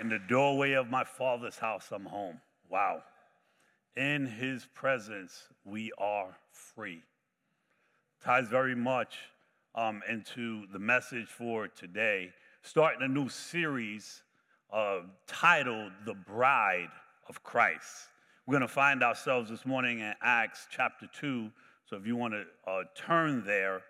In the doorway of my father's house, I'm home. Wow. In his presence, we are free. Ties very much um, into the message for today, starting a new series uh, titled The Bride of Christ. We're going to find ourselves this morning in Acts chapter 2. So if you want to uh, turn there,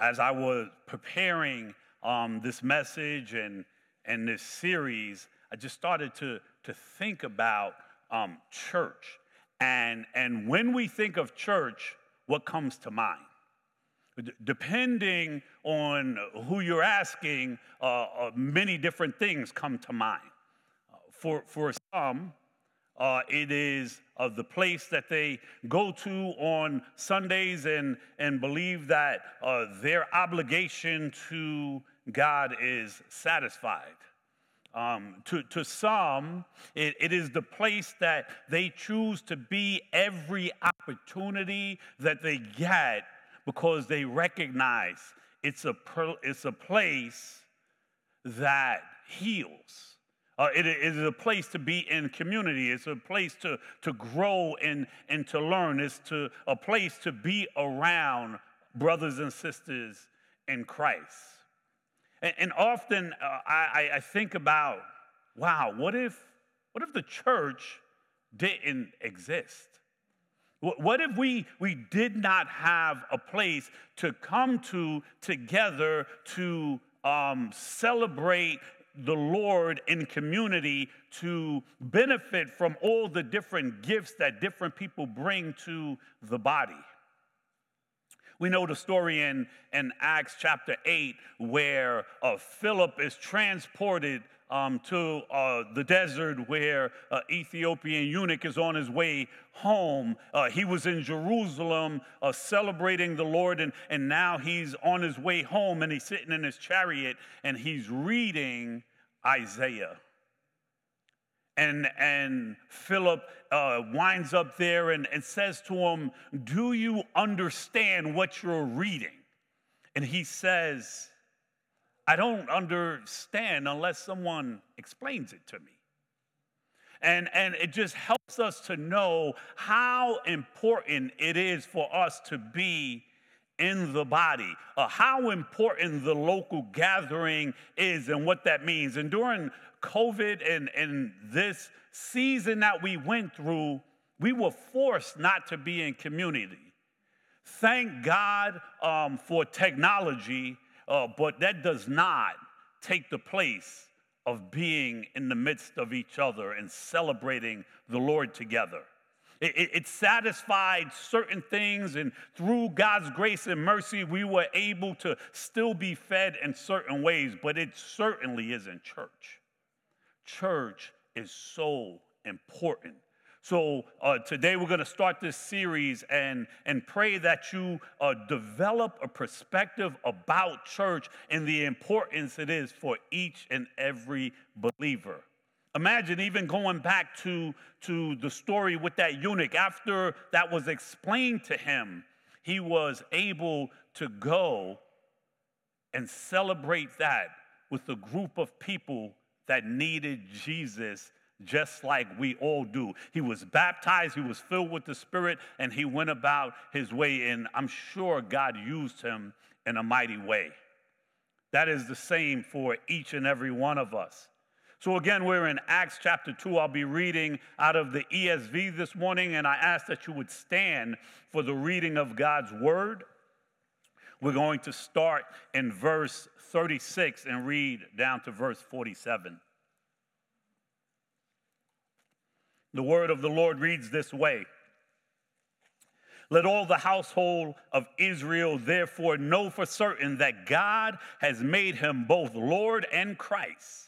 as I was preparing um, this message and, and this series, I just started to, to think about um, church. And, and when we think of church, what comes to mind? D- depending on who you're asking, uh, uh, many different things come to mind. Uh, for, for some, uh, it is uh, the place that they go to on Sundays and, and believe that uh, their obligation to God is satisfied. Um, to, to some, it, it is the place that they choose to be every opportunity that they get because they recognize it's a, it's a place that heals. Uh, it is a place to be in community. It's a place to, to grow and, and to learn. It's to, a place to be around brothers and sisters in Christ. And, often uh, I, I think about, wow, what if, what if the church didn't exist? What if we, we did not have a place to come to together to um, celebrate the Lord in community to benefit from all the different gifts that different people bring to the body. We know the story in, in Acts chapter 8 where uh, Philip is transported um, to uh, the desert where uh, Ethiopian eunuch is on his way home. Uh, he was in Jerusalem uh, celebrating the Lord, and, and now he's on his way home and he's sitting in his chariot and he's reading Isaiah. And, and Philip uh, winds up there and, and says to him, Do you understand what you're reading? And he says, I don't understand unless someone explains it to me. And, and it just helps us to know how important it is for us to be in the body, uh, how important the local gathering is and what that means. And during COVID and, and this season that we went through, we were forced not to be in community. Thank God um, for technology, uh, but that does not take the place of being in the midst of each other and celebrating the Lord together. It, it, it, satisfied certain things, and through God's grace and mercy, we were able to still be fed in certain ways, but it certainly isn't church. Church is so important. So uh, today we're going to start this series and, and pray that you uh, develop a perspective about church and the importance it is for each and every believer. Imagine even going back to, to the story with that eunuch. After that was explained to him, he was able to go and celebrate that with a group of people that needed Jesus just like we all do. He was baptized, he was filled with the Spirit, and he went about his way. And I'm sure God used him in a mighty way. That is the same for each and every one of us. So, again, we're in Acts chapter 2. I'll be reading out of the ESV this morning, and I ask that you would stand for the reading of God's word. We're going to start in verse 36 and read down to verse 47. The word of the Lord reads this way Let all the household of Israel therefore know for certain that God has made him both Lord and Christ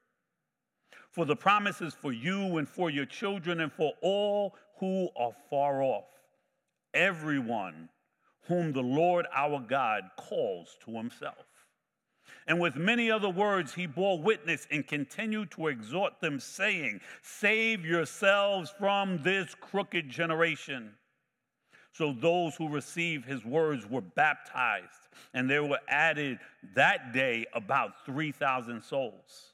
For the promise is for you and for your children and for all who are far off, everyone whom the Lord our God calls to himself. And with many other words, he bore witness and continued to exhort them, saying, Save yourselves from this crooked generation. So those who received his words were baptized, and there were added that day about 3,000 souls.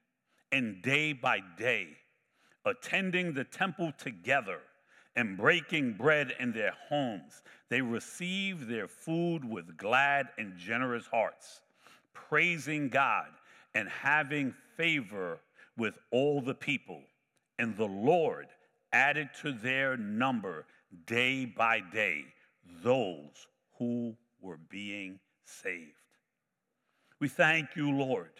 And day by day, attending the temple together and breaking bread in their homes, they received their food with glad and generous hearts, praising God and having favor with all the people. And the Lord added to their number day by day those who were being saved. We thank you, Lord.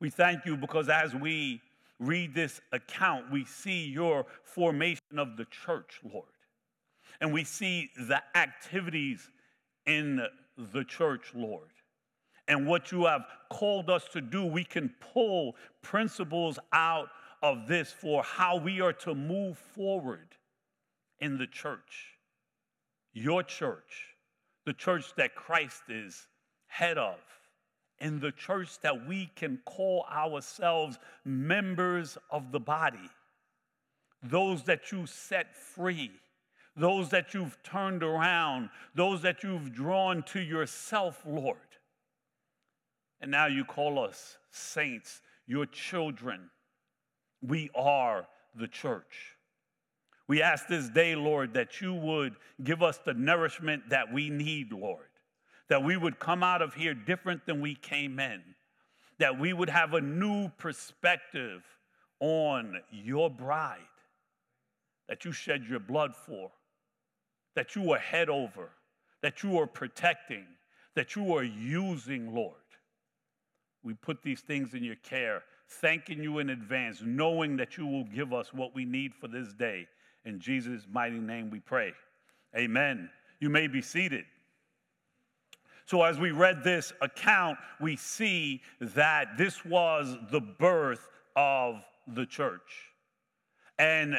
We thank you because as we read this account, we see your formation of the church, Lord. And we see the activities in the church, Lord. And what you have called us to do, we can pull principles out of this for how we are to move forward in the church. Your church, the church that Christ is head of in the church that we can call ourselves members of the body, those that you set free, those that you've turned around, those that you've drawn to yourself, Lord. And now you call us saints, your children. We are the church. We ask this day, Lord, that you would give us the nourishment that we need, Lord that we would come out of here different than we came in, that we would have a new perspective on your bride that you shed your blood for, that you are head over, that you are protecting, that you are using, Lord. We put these things in your care, thanking you in advance, knowing that you will give us what we need for this day. In Jesus' mighty name we pray. Amen. You may be seated. So, as we read this account, we see that this was the birth of the church. And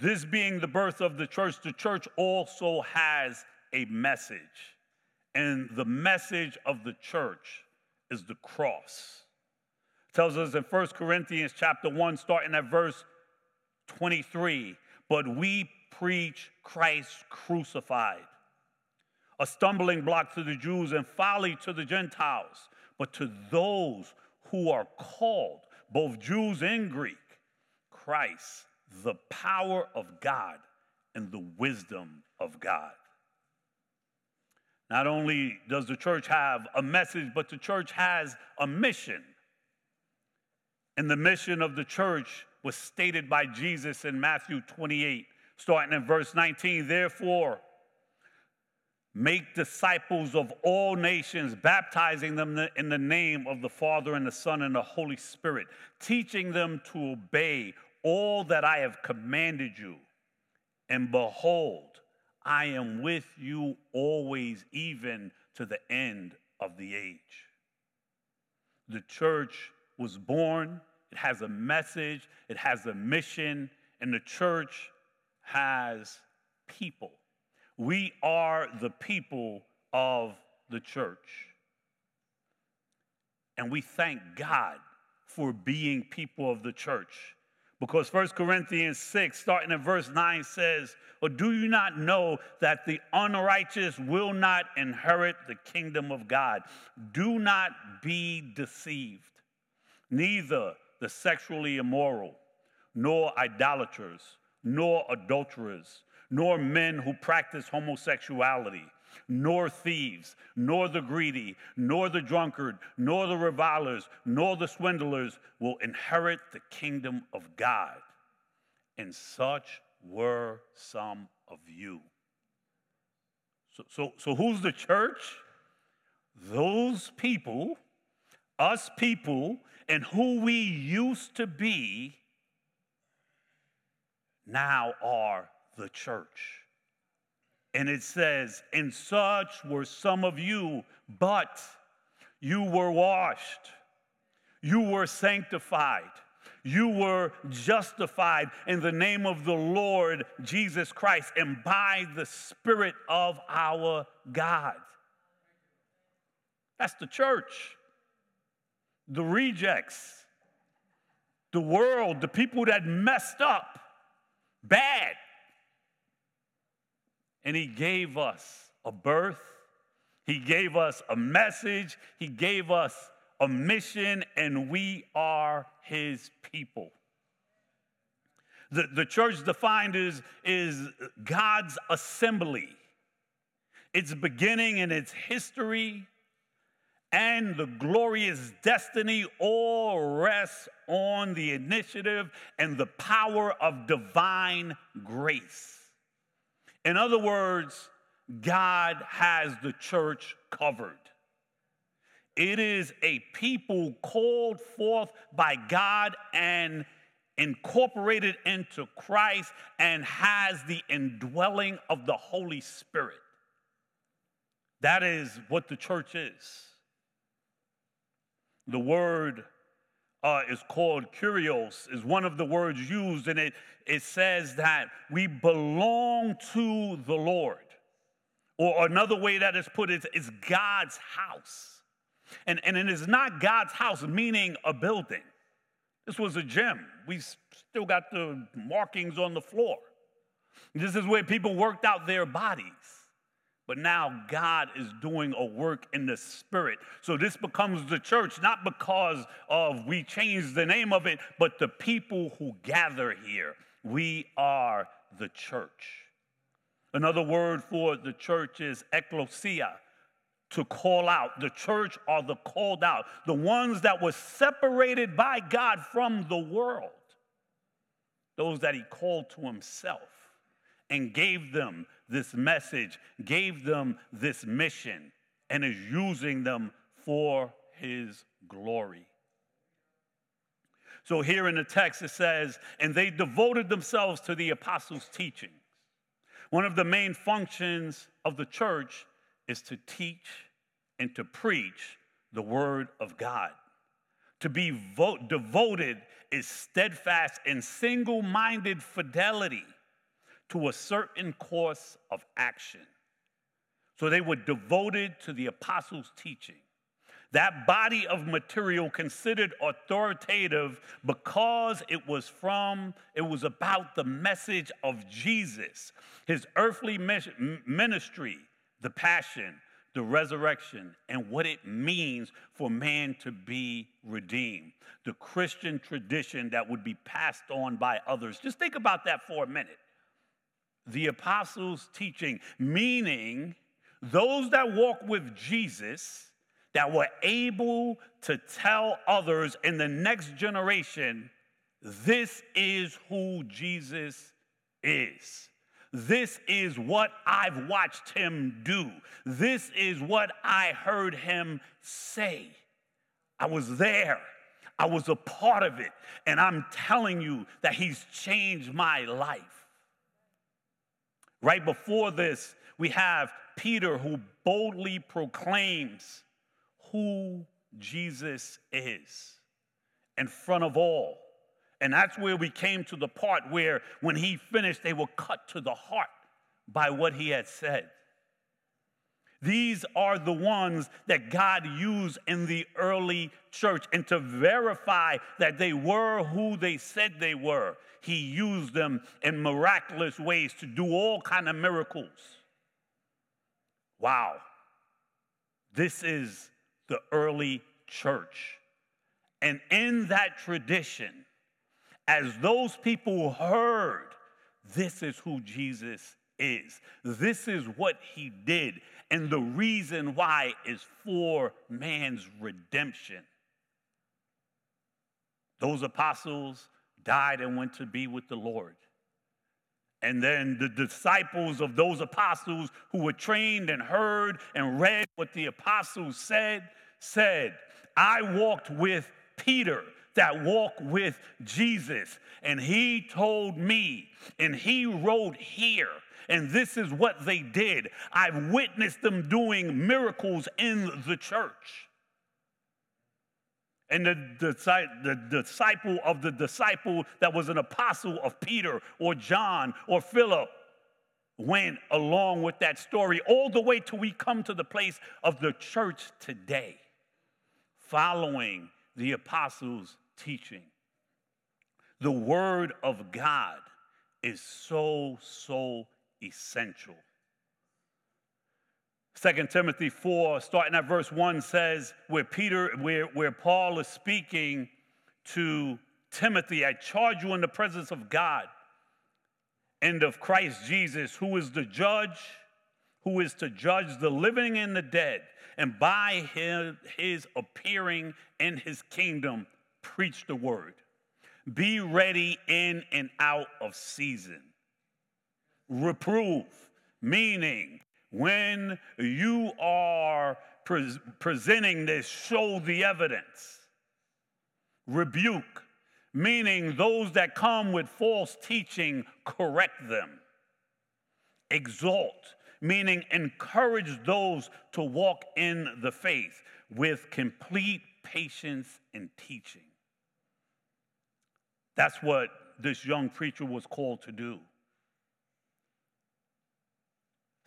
this being the birth of the church, the church also has a message. And the message of the church is the cross. It tells us in 1 Corinthians chapter 1, starting at verse 23, but we preach Christ crucified a stumbling block to the Jews and folly to the Gentiles, but to those who are called, both Jews and Greek, Christ, the power of God and the wisdom of God. Not only does the church have a message, but the church has a mission. And the mission of the church was stated by Jesus in Matthew 28, starting in verse 19. Therefore, Make disciples of all nations, baptizing them in the name of the Father and the Son and the Holy Spirit, teaching them to obey all that I have commanded you. And behold, I am with you always, even to the end of the age. The church was born, it has a message, it has a mission, and the church has people. We are the people of the church. And we thank God for being people of the church. Because 1 Corinthians 6, starting in verse 9, says, Or do you not know that the unrighteous will not inherit the kingdom of God? Do not be deceived. Neither the sexually immoral, nor idolaters, nor adulterers nor men who practice homosexuality, nor thieves, nor the greedy, nor the drunkard, nor the revilers, nor the swindlers will inherit the kingdom of God. and such were some of you. So, so, so who's the church? Those people, us people, and who we used to be now are the church. And it says, And such were some of you, but you were washed, you were sanctified, you were justified in the name of the Lord Jesus Christ and by the Spirit of our God. That's the church. The rejects, the world, the people that messed up bad. And He gave us a birth, He gave us a message, He gave us a mission, and we are His people. The, the church defined is, is God's assembly. Its beginning and its history and the glorious destiny all rests on the initiative and the power of divine grace. In other words, God has the church covered. It is a people called forth by God and incorporated into Christ and has the indwelling of the Holy Spirit. That is what the church is. The word uh, is called curios, is one of the words used, and it, it says that we belong to the Lord. Or another way that is put is, is God's house. And, and it is not God's house, meaning a building. This was a gym. We still got the markings on the floor. This is where people worked out their bodies. But now God is doing a work in the spirit. So this becomes the church, not because of we changed the name of it, but the people who gather here. We are the church. Another word for the church is ecclesia, to call out. The church are the called out, the ones that were separated by God from the world, those that He called to Himself and gave them this message, gave them this mission, and is using them for his glory. So, here in the text, it says, and they devoted themselves to the apostles' teachings. One of the main functions of the church is to teach and to preach the word of God. To be vo- devoted is steadfast and single minded fidelity to a certain course of action. So they were devoted to the apostles' teaching. That body of material considered authoritative because it was from, it was about the message of Jesus, his earthly ministry, the passion, the resurrection, and what it means for man to be redeemed. The Christian tradition that would be passed on by others. Just think about that for a minute the apostles' teaching, meaning those that walk with Jesus that were able to tell others in the next generation, this is who Jesus is. This is what I've watched him do. This is what I heard him say. I was there. I was a part of it. And I'm telling you that he's changed my life. Right before this, we have Peter who boldly proclaims who Jesus is in front of all. And that's where we came to the part where when he finished, they were cut to the heart by what he had said. These are the ones that God used in the early church. And to verify that they were who they said they were, he used them in miraculous ways to do all kind of miracles. Wow. This is the early church. And in that tradition, as those people heard, this is who Jesus is. This is what he did. And the reason why is for man's redemption. Those apostles died and went to be with the Lord. And then the disciples of those apostles who were trained and heard and read what the apostles said, said, I walked with Peter that walked with Jesus, and he told me, and he wrote here, and this is what they did. I've witnessed them doing miracles in the church. And the, the, disciple of the disciple that was an apostle of Peter or John or Philip went along with that story all the way till we come to the place of the church today, following the apostles' teaching. The Word of God is so, so essential. 2 Timothy 4, starting at verse 1, says, where Peter, where, where Paul is speaking to Timothy, I charge you in the presence of God and of Christ Jesus, who is the judge, who is to judge the living and the dead, and by his, his appearing in his kingdom, preach the word. Be ready in and out of season. Reprove, meaning when you are pre- presenting this, show the evidence. Rebuke, meaning those that come with false teaching, correct them. Exalt, meaning encourage those to walk in the faith with complete patience and teaching. That's what this young preacher was called to do.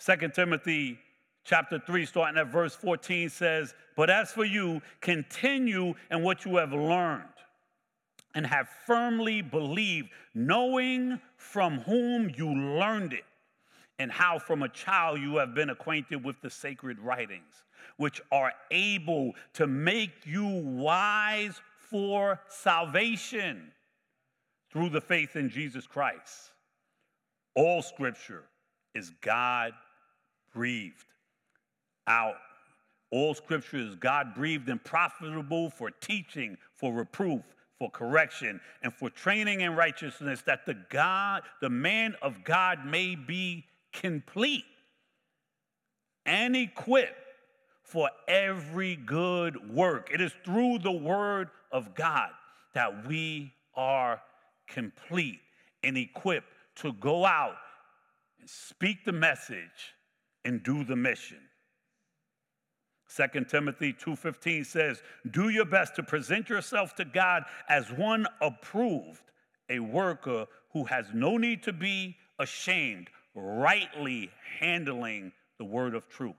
2 Timothy chapter 3, starting at verse 14, says, But as for you, continue in what you have learned and have firmly believed, knowing from whom you learned it, and how from a child you have been acquainted with the sacred writings, which are able to make you wise for salvation through the faith in Jesus Christ. All scripture is God breathed out. All scripture is God breathed and profitable for teaching, for reproof, for correction, and for training in righteousness, that the God, the man of God may be complete and equipped for every good work. It is through the word of God that we are complete and equipped to go out and speak the message and do the mission. 2 Timothy 2:15 says, "Do your best to present yourself to God as one approved, a worker who has no need to be ashamed, rightly handling the word of truth."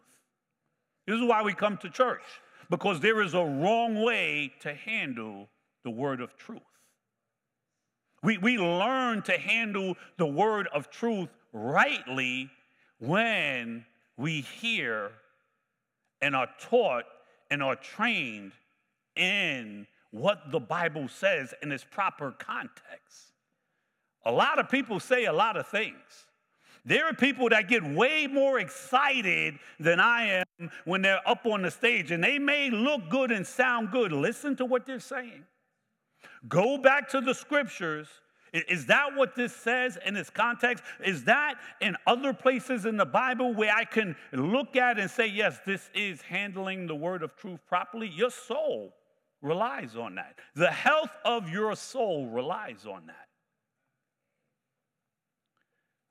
This is why we come to church, because there is a wrong way to handle the word of truth. We, we learn to handle the word of truth rightly when we hear and are taught and are trained in what the Bible says in its proper context. A lot of people say a lot of things. There are people that get way more excited than I am when they're up on the stage, and they may look good and sound good. Listen to what they're saying. Go back to the scriptures is that what this says in its context? Is that in other places in the Bible where I can look at and say, yes, this is handling the word of truth properly? Your soul relies on that. The health of your soul relies on that.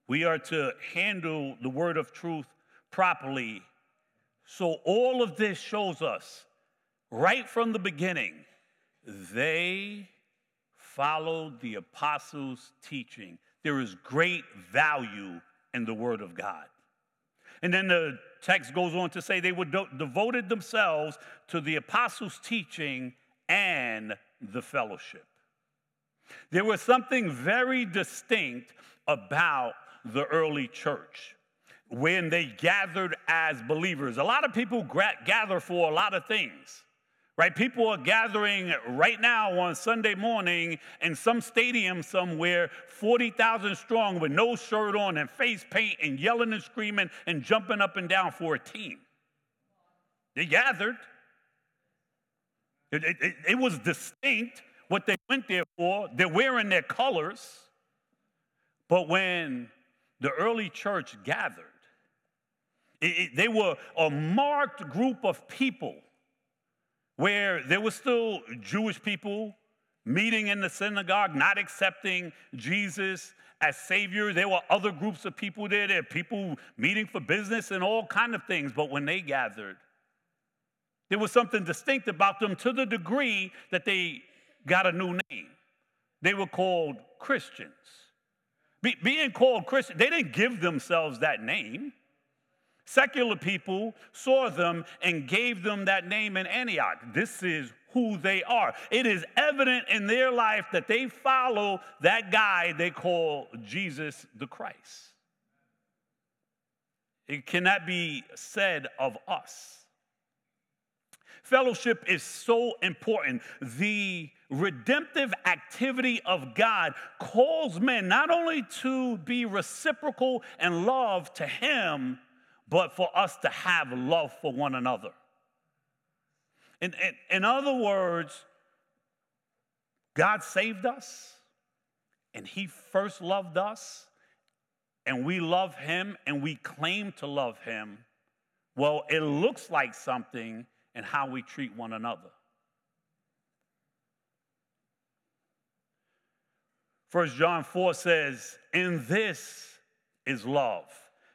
We are to handle the word of truth properly. So, all of this shows us right from the beginning, they followed the apostles' teaching. There is great value in the Word of God. And then the text goes on to say they would devoted themselves to the apostles' teaching and the fellowship. There was something very distinct about the early church when they gathered as believers. A lot of people gather for a lot of things right? People are gathering right now on Sunday morning in some stadium somewhere, 40,000 strong with no shirt on and face paint and yelling and screaming and jumping up and down for a team. They gathered. It, it, it was distinct what they went there for. They're wearing their colors. But when the early church gathered, it, they were a marked group of people where there were still Jewish people meeting in the synagogue, not accepting Jesus as Savior. There were other groups of people there. There people meeting for business and all kind of things. But when they gathered, there was something distinct about them to the degree that they got a new name. They were called Christians. Be, being called Christian, they didn't give themselves that name. Secular people saw them and gave them that name in Antioch. This is who they are. It is evident in their life that they follow that guy they call Jesus the Christ. It cannot be said of us. Fellowship is so important. The redemptive activity of God calls men not only to be reciprocal and love to Him, but for us to have love for one another. In, in, in other words, God saved us, and He first loved us, and we love Him, and we claim to love Him. Well, it looks like something in how we treat one another. First John 4 says, In this is love.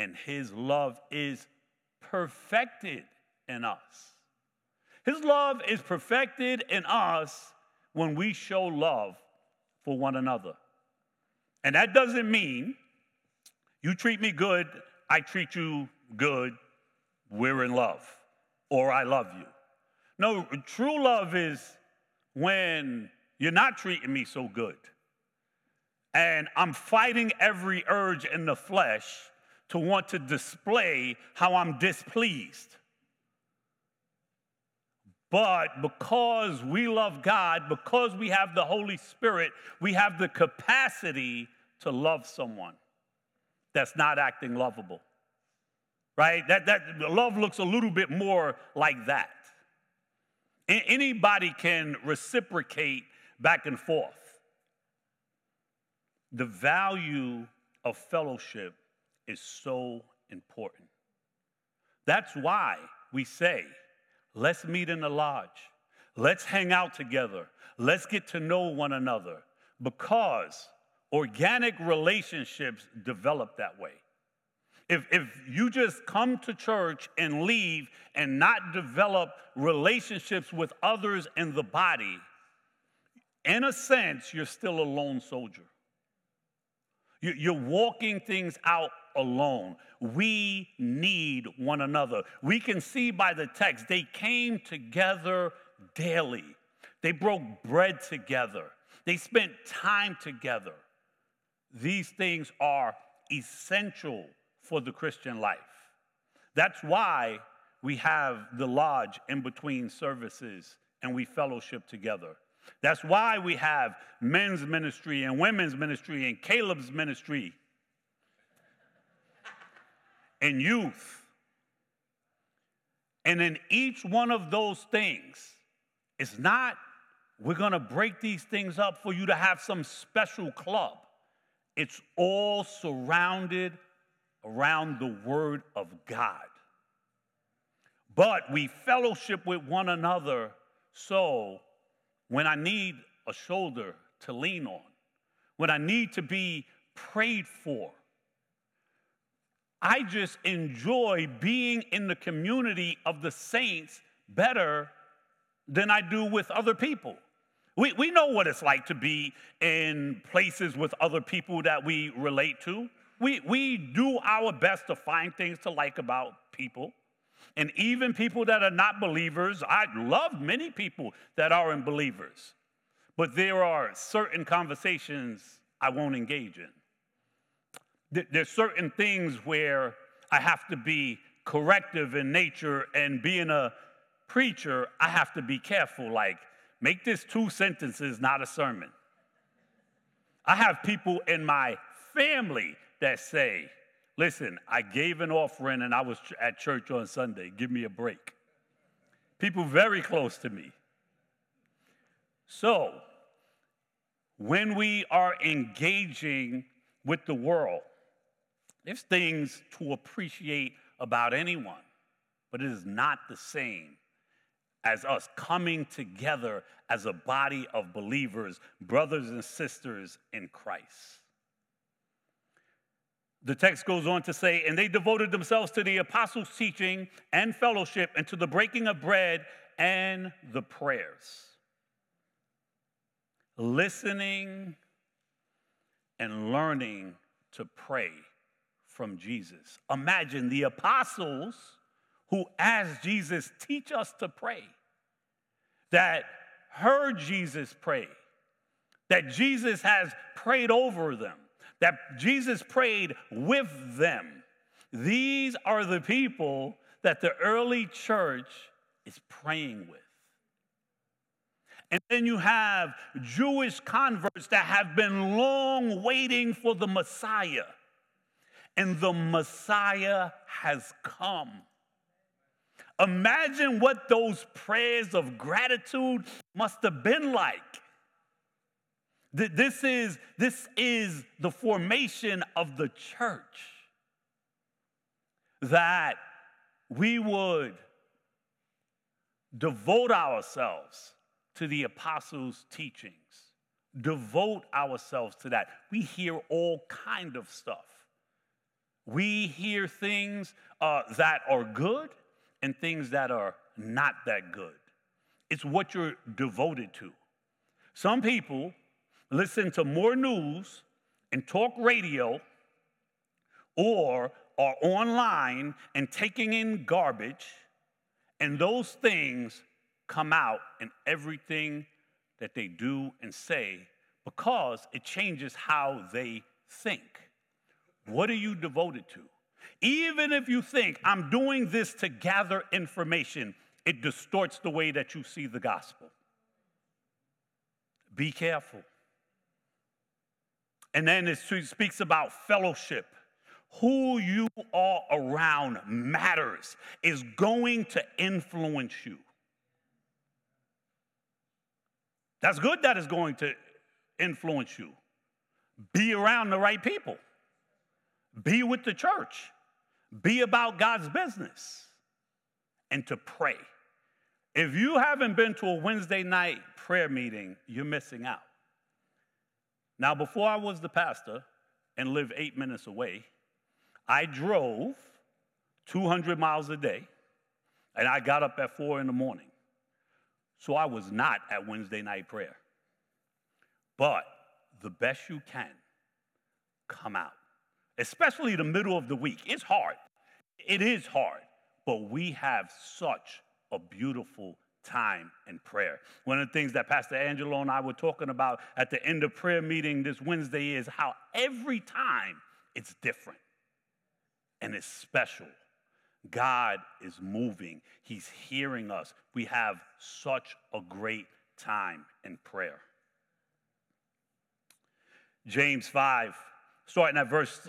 and his love is perfected in us. His love is perfected in us when we show love for one another. And that doesn't mean you treat me good, I treat you good, we're in love, or I love you. No, true love is when you're not treating me so good. And I'm fighting every urge in the flesh to want to display how I'm displeased. But because we love God, because we have the Holy Spirit, we have the capacity to love someone that's not acting lovable. Right? That, that love looks a little bit more like that. Anybody can reciprocate back and forth. The value of fellowship is so important. That's why we say, let's meet in the lodge, let's hang out together, let's get to know one another, because organic relationships develop that way. If, if you just come to church and leave and not develop relationships with others in the body, in a sense, you're still a lone soldier. You're walking things out alone. We need one another. We can see by the text, they came together daily. They broke bread together. They spent time together. These things are essential for the Christian life. That's why we have the lodge in between services and we fellowship together. That's why we have men's ministry and women's ministry and Caleb's ministry and youth. And in each one of those things, it's not we're going to break these things up for you to have some special club. It's all surrounded around the Word of God. But we fellowship with one another so when I need a shoulder to lean on, when I need to be prayed for, I just enjoy being in the community of the saints better than I do with other people. We, we know what it's like to be in places with other people that we relate to we, we do our best to find things to like about people. And even people that are not believers, I love many people that aren't believers. but there are certain conversations I won't engage in. There's certain things where I have to be corrective in nature, and being a preacher, I have to be careful. Like, make this two sentences, not a sermon. I have people in my family that say, Listen, I gave an offering and I was at church on Sunday. Give me a break. People very close to me. So, when we are engaging with the world, there's things to appreciate about anyone, but it is not the same as us coming together as a body of believers, brothers and sisters in Christ. The text goes on to say, and they devoted themselves to the apostles' teaching and fellowship, and to the breaking of bread and the prayers. Listening and learning to pray from Jesus. Imagine the apostles who asked Jesus, teach us to pray, that heard Jesus pray, that Jesus has prayed over them, that Jesus prayed with them. These are the people that the early church is praying with. And then you have Jewish converts that have been long waiting for the Messiah and the Messiah has come. Imagine what those prayers of gratitude must have been like. This is, this is the formation of the church. That we would devote ourselves to the apostles' teachings, devote ourselves to that. We hear all kind of stuff. We hear things uh, that are good and things that are not that good. It's what you're devoted to. Some people listen to more news and talk radio or are online and taking in garbage, and those things come out in everything that they do and say because it changes how they think. What are you devoted to? Even if you think I'm doing this to gather information, it distorts the way that you see the gospel. Be careful. And then it speaks about fellowship. Who you are around matters, is going to influence you. That's good that is going to influence you. Be around the right people. Be with the church. Be about God's business and to pray. If you haven't been to a Wednesday night prayer meeting, you're missing out. Now, before I was the pastor and lived eight minutes away, I drove 200 miles a day and I got up at four in the morning. So I was not at Wednesday night prayer. But the best you can, come out especially the middle of the week. It's hard. It is hard, but we have such a beautiful time in prayer. One of the things that Pastor Angelo and I were talking about at the end of prayer meeting this Wednesday is how every time it's different and it's special. God is moving, He's hearing us. We have such a great time in prayer. James 5, starting at verse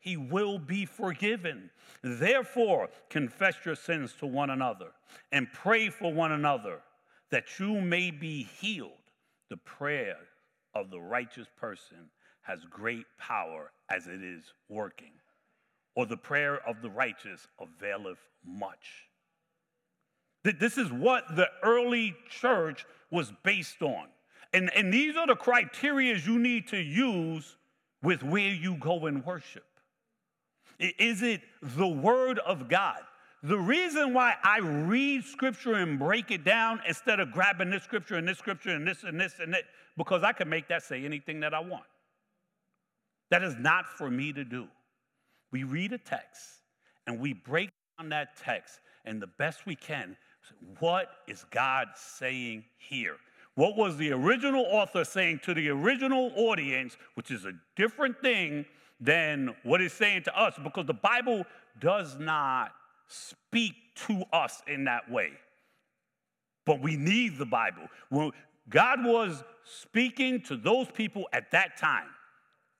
he will be forgiven. Therefore, confess your sins to one another and pray for one another that you may be healed. The prayer of the righteous person has great power as it is working, or the prayer of the righteous availeth much. This is what the early church was based on. And, and these are the criteria you need to use with where you go and worship. Is it the Word of God? The reason why I read Scripture and break it down instead of grabbing this Scripture and this Scripture and this and this and that, because I can make that say anything that I want. That is not for me to do. We read a text and we break down that text, and the best we can, what is God saying here? What was the original author saying to the original audience, which is a different thing than what it's saying to us, because the Bible does not speak to us in that way. But we need the Bible. When God was speaking to those people at that time,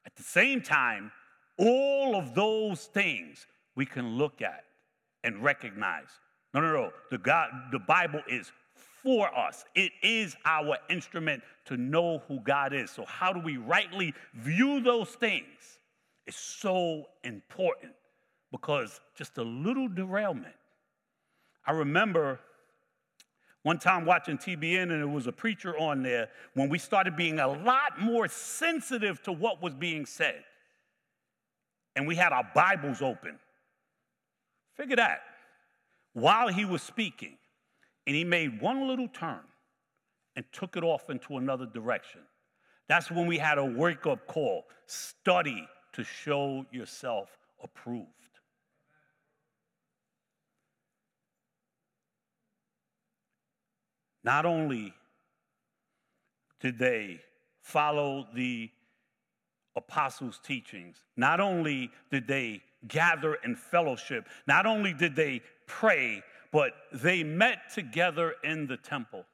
at the same time, all of those things we can look at and recognize. No, no, no. The God, the Bible is for us. It is our instrument to know who God is. So, how do we rightly view those things? It's so important because just a little derailment. I remember one time watching TBN, and there was a preacher on there when we started being a lot more sensitive to what was being said. And we had our Bibles open. Figure that. While he was speaking, and he made one little turn and took it off into another direction. That's when we had a wake up call study to show yourself approved. Not only did they follow the apostles' teachings, not only did they gather in fellowship, not only did they pray, but they met together in the temple.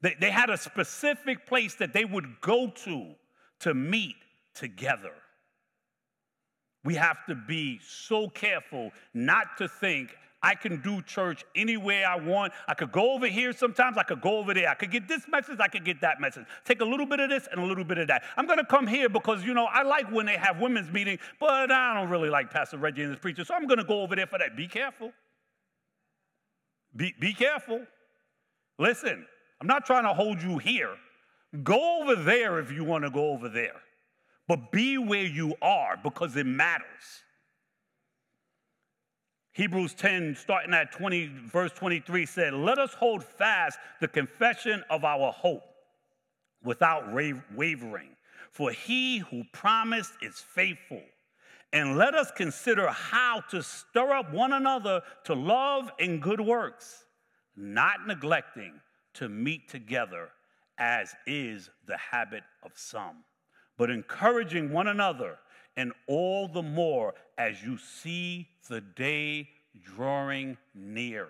They, they had a specific place that they would go to to meet together. We have to be so careful not to think I can do church any way I want. I could go over here sometimes, I could go over there. I could get this message, I could get that message. Take a little bit of this and a little bit of that. I'm gonna come here because, you know, I like when they have women's meeting, but I don't really like Pastor Reggie and his preacher, so I'm gonna go over there for that. Be careful. Be, be careful. Listen, I'm not trying to hold you here. Go over there if you wanna go over there, but be where you are because it matters. Hebrews 10, starting at 20, verse 23, said, Let us hold fast the confession of our hope without wavering, for he who promised is faithful. And let us consider how to stir up one another to love and good works, not neglecting to meet together as is the habit of some, but encouraging one another and all the more as you see the day drawing near.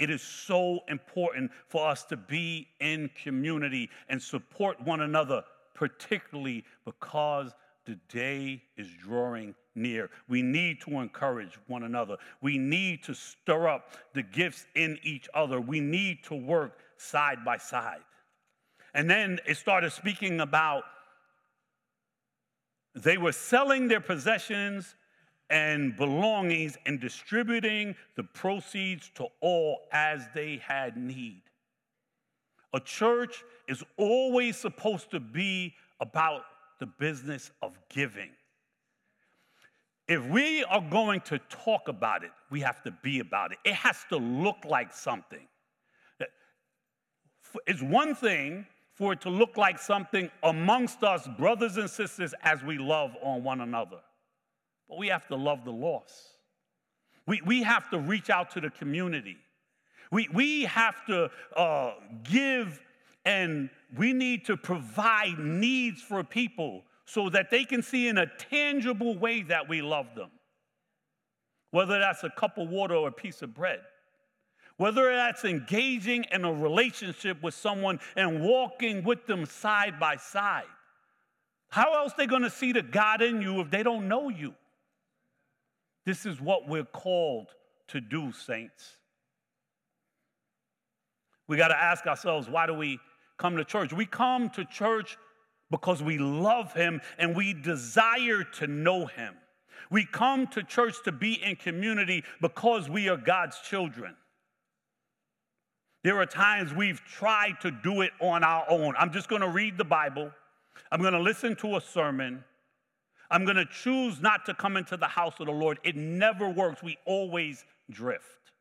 It is so important for us to be in community and support one another, particularly because the day is drawing near. We need to encourage one another. We need to stir up the gifts in each other. We need to work side by side. And then it started speaking about they were selling their possessions and belongings and distributing the proceeds to all as they had need. A church is always supposed to be about the business of giving. If we are going to talk about it, we have to be about it. It has to look like something. It's one thing for it to look like something amongst us, brothers and sisters, as we love on one another. But we have to love the lost. We, we have to reach out to the community. We, we have to uh, give and we need to provide needs for people so that they can see in a tangible way that we love them. Whether that's a cup of water or a piece of bread whether that's engaging in a relationship with someone and walking with them side by side. How else they going to see the God in you if they don't know you? This is what we're called to do, saints. We got to ask ourselves, why do we come to church? We come to church because we love him and we desire to know him. We come to church to be in community because we are God's children. There are times we've tried to do it on our own. I'm just going to read the Bible. I'm going to listen to a sermon. I'm going to choose not to come into the house of the Lord. It never works. We always drift.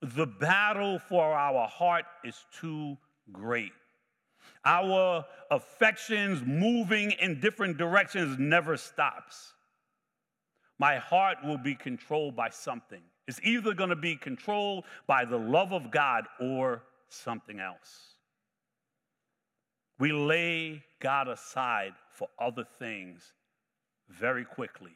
The battle for our heart is too great. Our affections moving in different directions never stops. My heart will be controlled by something. It's either going to be controlled by the love of God or something else. We lay God aside for other things very quickly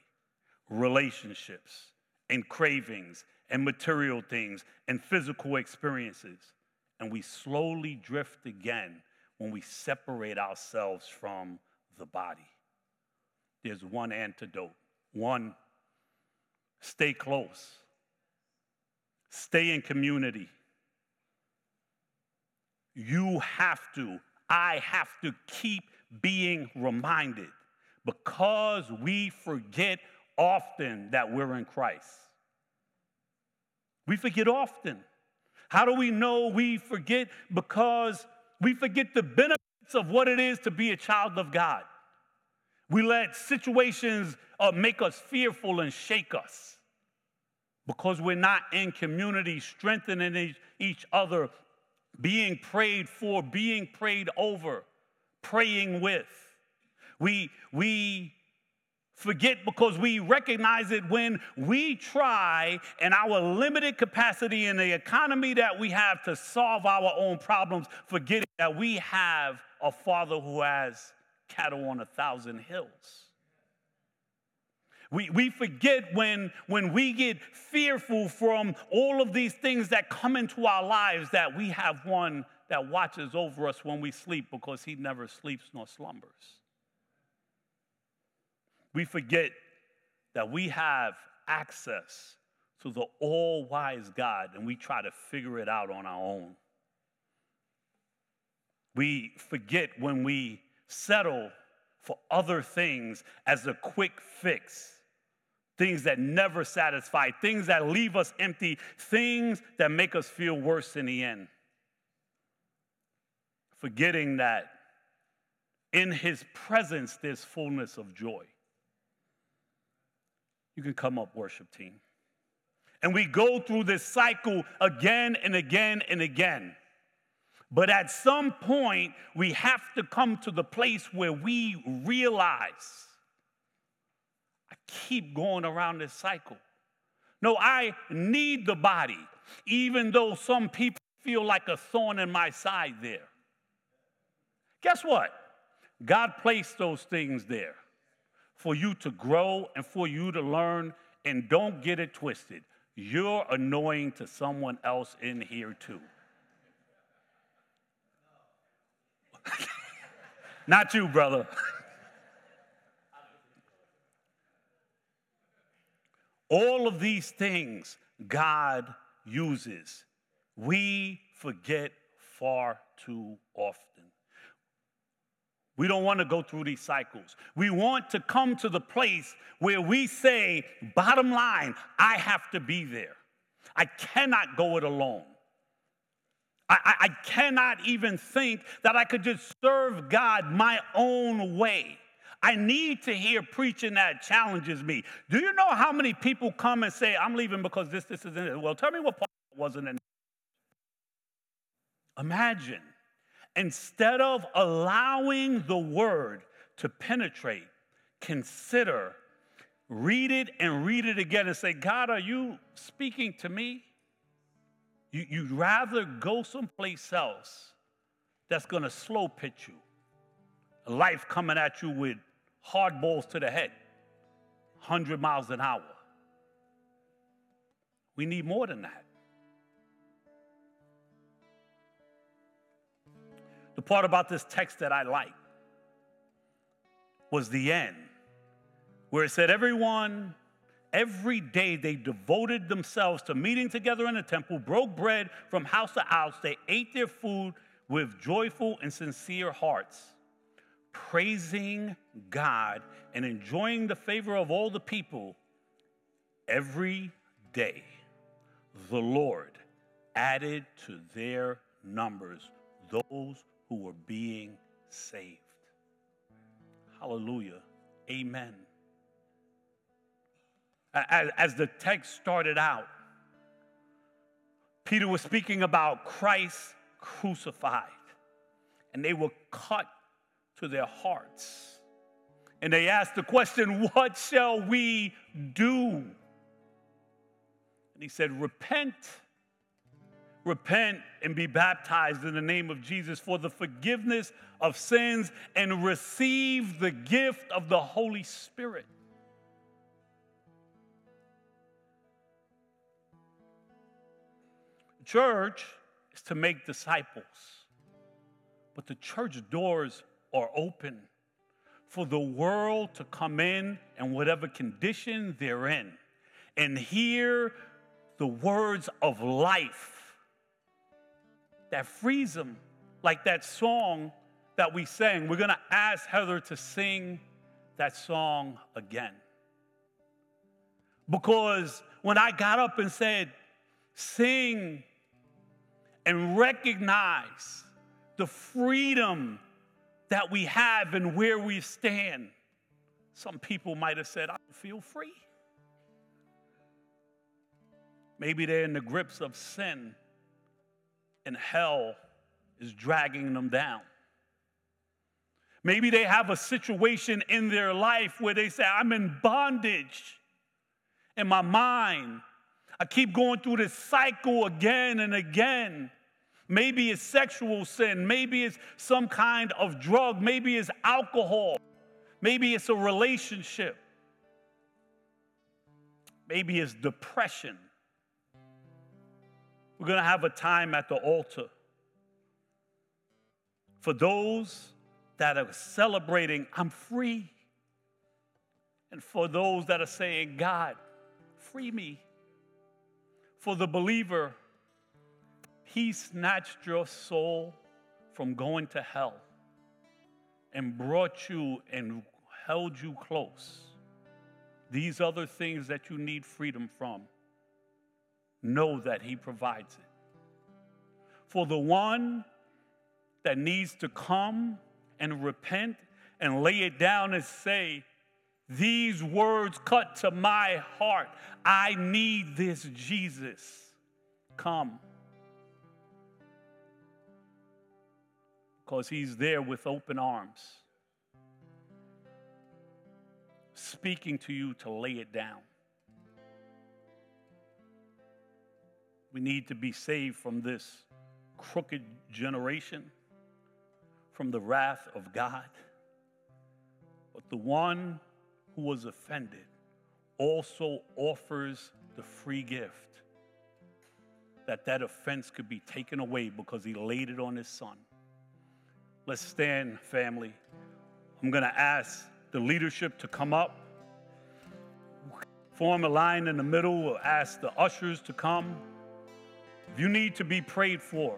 relationships and cravings and material things and physical experiences. And we slowly drift again when we separate ourselves from the body. There's one antidote. One, stay close, stay in community. You have to, I have to keep being reminded because we forget often that we're in Christ. We forget often. How do we know we forget? Because we forget the benefits of what it is to be a child of God. We let situations uh, make us fearful and shake us because we're not in community, strengthening each, other, being prayed for, being prayed over, praying with. We, we forget because we recognize it when we try in our limited capacity in the economy that we have to solve our own problems, forgetting that we have a Father who has cattle on a thousand hills. We, we forget when, when we get fearful from all of these things that come into our lives that we have one that watches over us when we sleep because he never sleeps nor slumbers we forget that we have access to the all wise God and we try to figure it out on our own. We forget when we settle for other things as a quick fix, things that never satisfy, things that leave us empty, things that make us feel worse in the end. Forgetting that in his presence there's fullness of joy. You can come up, worship team. And we go through this cycle again and again and again. But at some point, we have to come to the place where we realize keep going around this cycle. No, I need the body, even though some people feel like a thorn in my side there. Guess what? God placed those things there for you to grow and for you to learn. And don't get it twisted. You're annoying to someone else in here too. Not you, brother. All of these things God uses, we forget far too often. We don't want to go through these cycles. We want to come to the place where we say, bottom line, I have to be there. I cannot go it alone. I, I, I cannot even think that I could just serve God my own way. I need to hear preaching that challenges me. Do you know how many people come and say, I'm leaving because this, this, isn't it? Well, tell me what part wasn't in. Imagine Instead of allowing the word to penetrate, consider, read it and read it again and say, God, are you speaking to me? You, would rather go someplace else that's going to slow pitch you. Life coming at you with hard balls to the head, 100 miles an hour. We need more than that. The part about this text that I like was the end, where it said, Everyone, every day they devoted themselves to meeting together in the temple, broke bread from house to house. They ate their food with joyful and sincere hearts, praising God and enjoying the favor of all the people every day. The Lord added to their numbers those who were being saved. Hallelujah. Amen. As, the text started out, Peter was speaking about Christ crucified, and they were cut to their hearts. And they asked the question, What shall we do? And he said, Repent. Repent and be baptized in the name of Jesus for the forgiveness of sins and receive the gift of the Holy Spirit. church is to make disciples, but the church doors are open for the world to come in and whatever condition they're in and hear the words of life that frees them, like that song that we sang. We're to ask Heather to sing that song again. Because when I got up and said, Sing and recognize the freedom that we have and where we stand. Some people might have said, I feel free. Maybe they're in the grips of sin and hell is dragging them down. Maybe they have a situation in their life where they say, I'm in bondage in my mind. I keep going through this cycle again and again. Maybe it's sexual sin. Maybe it's some kind of drug. Maybe it's alcohol. Maybe it's a relationship. Maybe it's depression. We're going to have a time at the altar for those that are celebrating, I'm free. And for those that are saying, God, free me. For the believer, he snatched your soul from going to hell and brought you and held you close. These other things that you need freedom from, know that He provides it. For the one that needs to come and repent and lay it down and say, These words cut to my heart. I need this Jesus. Come. Because He's there with open arms, speaking to you to lay it down. We need to be saved from this crooked generation, from the wrath of God. But the one who was offended also offers the free gift that that offense could be taken away because he laid it on his son. Let's stand, family. I'm going to ask the leadership to come up, form a line in the middle, we'll ask the ushers to come. If you need to be prayed for,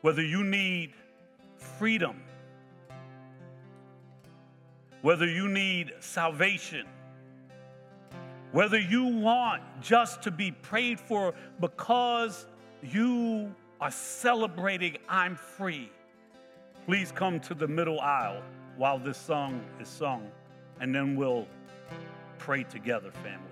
whether you need freedom, whether you need salvation, whether you want just to be prayed for because you are celebrating I'm free Please come to the middle aisle while this song is sung, and then we'll pray together, family.